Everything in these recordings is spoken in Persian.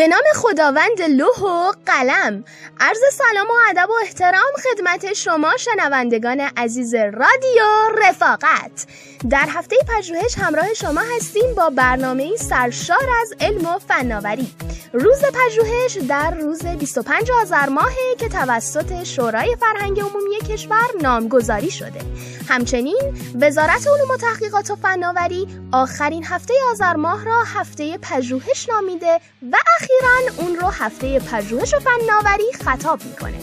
به نام خداوند لوح و قلم. عرض سلام و ادب و احترام خدمت شما شنوندگان عزیز رادیو رفاقت. در هفته پژوهش همراه شما هستیم با برنامه سرشار از علم و فناوری. روز پژوهش در روز 25 آذر ماه که توسط شورای فرهنگ عمومی کشور نامگذاری شده. همچنین وزارت علوم و تحقیقات و فناوری آخرین هفته آذر ماه را هفته پژوهش نامیده و اخیرا اون رو هفته پژوهش و فناوری خطاب می‌کنه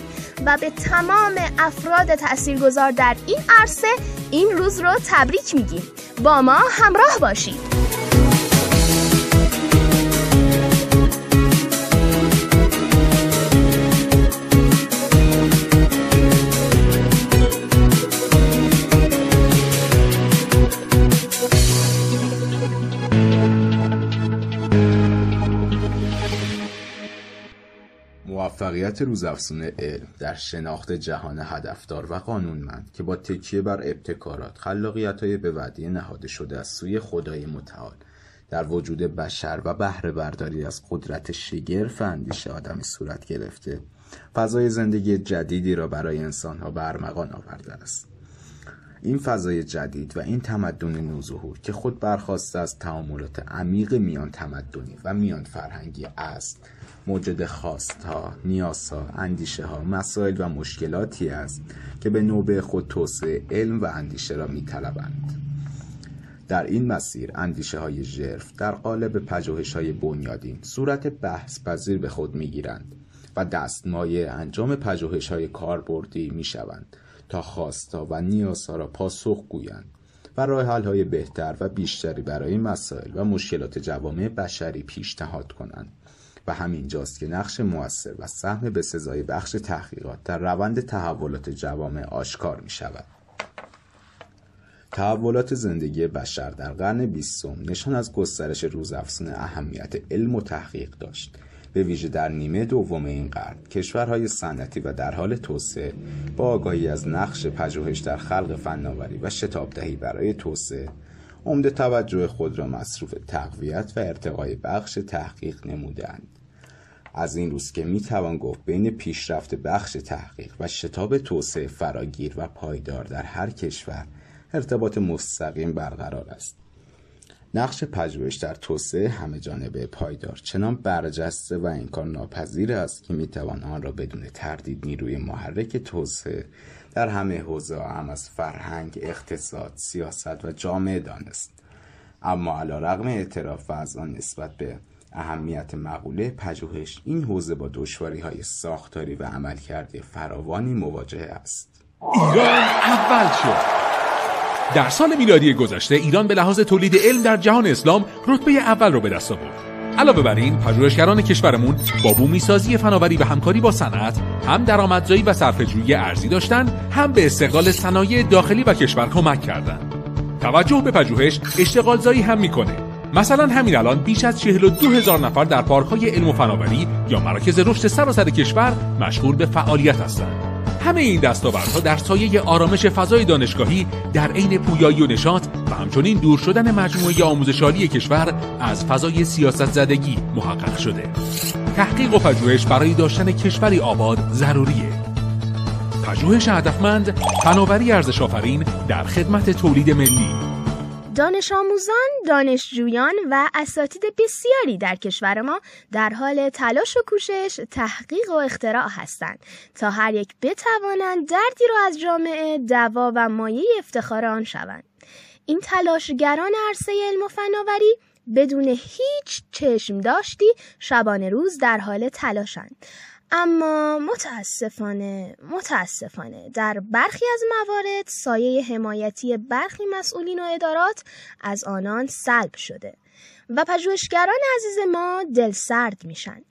و به تمام افراد تاثیرگذار در این عرصه این روز رو تبریک میگیم. با ما همراه باشید. موفقیت روزافزون علم در شناخت جهان هدفدار و قانونمند که با تکیه بر ابتکارات خلاقیت های به وعده نهاده شده از سوی خدای متعال در وجود بشر و بهره برداری از قدرت شگرف اندیشه آدمی صورت گرفته فضای زندگی جدیدی را برای انسانها به ارمغان آورده است. این فضای جدید و این تمدن نوظهور که خود برخواسته از تعاملات عمیق میان تمدنی و میان فرهنگی است موجد خواستها، نیازها، اندیشه ها، مسائل و مشکلاتی است که به نوبه خود توسعه علم و اندیشه را می طلبند. در این مسیر اندیشه های ژرف در قالب پژوهش های بنیادین صورت بحث پذیر به خود می گیرند و دستمایه انجام پژوهش های کاربردی می شوند تا خواستا و نیازها را پاسخ گویند و راه های بهتر و بیشتری برای مسائل و مشکلات جوامع بشری پیشنهاد کنند و همینجاست که نقش موثر و سهم به سزای بخش تحقیقات در روند تحولات جوامع آشکار می شود. تحولات زندگی بشر در قرن بیستم نشان از گسترش روزافزون اهمیت علم و تحقیق داشت به ویژه در نیمه دوم این قرن کشورهای صنعتی و در حال توسعه با آگاهی از نقش پژوهش در خلق فناوری و شتابدهی برای توسعه عمده توجه خود را مصروف تقویت و ارتقای بخش تحقیق نمودند از این روز که می توان گفت بین پیشرفت بخش تحقیق و شتاب توسعه فراگیر و پایدار در هر کشور ارتباط مستقیم برقرار است. نقش پژوهش در توسعه همه جانبه پایدار. چنان برجسته و انکار ناپذیر است که می‌توان آن را بدون تردید نیروی محرک توسعه در همه حوزه هم از فرهنگ، اقتصاد، سیاست و جامعه دانست. اما علا رغم اعتراف از آن نسبت به اهمیت مقوله پژوهش این حوزه با دشواری های ساختاری و عملکردی فراوانی مواجه است. ایران اول شد. در سال میلادی گذشته ایران به لحاظ تولید علم در جهان اسلام رتبه اول رو به دست آورد. علاوه بر این پژوهشگران کشورمون با بومی سازی فناوری و همکاری با صنعت هم درآمدزایی و صرفه‌جویی ارزی داشتن هم به استقلال صنایع داخلی و کشور کمک کردند. توجه به پژوهش اشتغالزایی هم می‌کنه. مثلا همین الان بیش از 42 هزار نفر در پارک های علم و فناوری یا مراکز رشد سراسر کشور مشغول به فعالیت هستند. همه این دستاوردها در سایه آرامش فضای دانشگاهی در عین پویایی و نشاط و همچنین دور شدن مجموعه آموزشاری کشور از فضای سیاست زدگی محقق شده. تحقیق و پژوهش برای داشتن کشوری آباد ضروریه. پژوهش هدفمند فناوری ارزش آفرین در خدمت تولید ملی. دانش آموزان، دانشجویان و اساتید بسیاری در کشور ما در حال تلاش و کوشش، تحقیق و اختراع هستند تا هر یک بتوانند دردی را از جامعه دوا و مایه افتخار آن شوند. این تلاشگران عرصه علم و فناوری بدون هیچ چشم داشتی شبانه روز در حال تلاشند اما متاسفانه متاسفانه در برخی از موارد سایه حمایتی برخی مسئولین و ادارات از آنان سلب شده و پژوهشگران عزیز ما دل سرد میشن.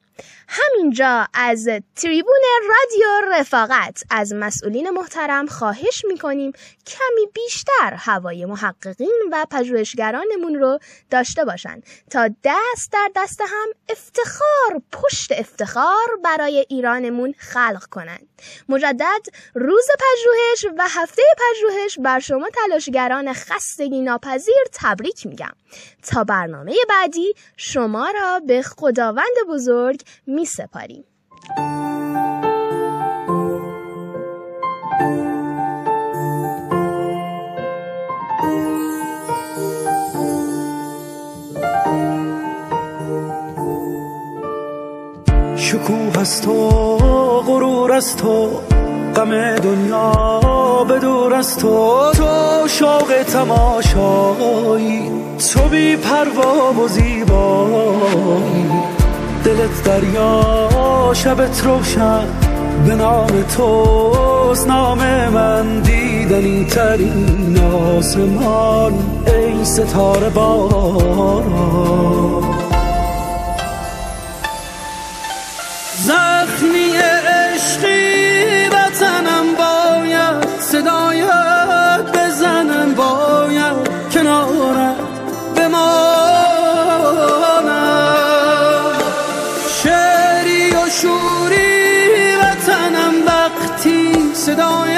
همینجا از تریبون رادیو رفاقت از مسئولین محترم خواهش می‌کنیم کمی بیشتر هوای محققین و پژوهشگرانمون رو داشته باشن تا دست در دست هم افتخار پشت افتخار برای ایرانمون خلق کنند مجدد روز پژوهش و هفته پژوهش بر شما تلاشگران خستگی ناپذیر تبریک میگم. تا برنامه بعدی شما را به خداوند بزرگ می سپاریم شکوه از تو غرور از تو غم دنیا به دور از تو تو شوق تماشایی تو بی پروا و زیبایی. دلت دریا شبت روشن. به نام توست نام من دیدنی ترین آسمان. ای ستاره باران زخمی عشقی صدای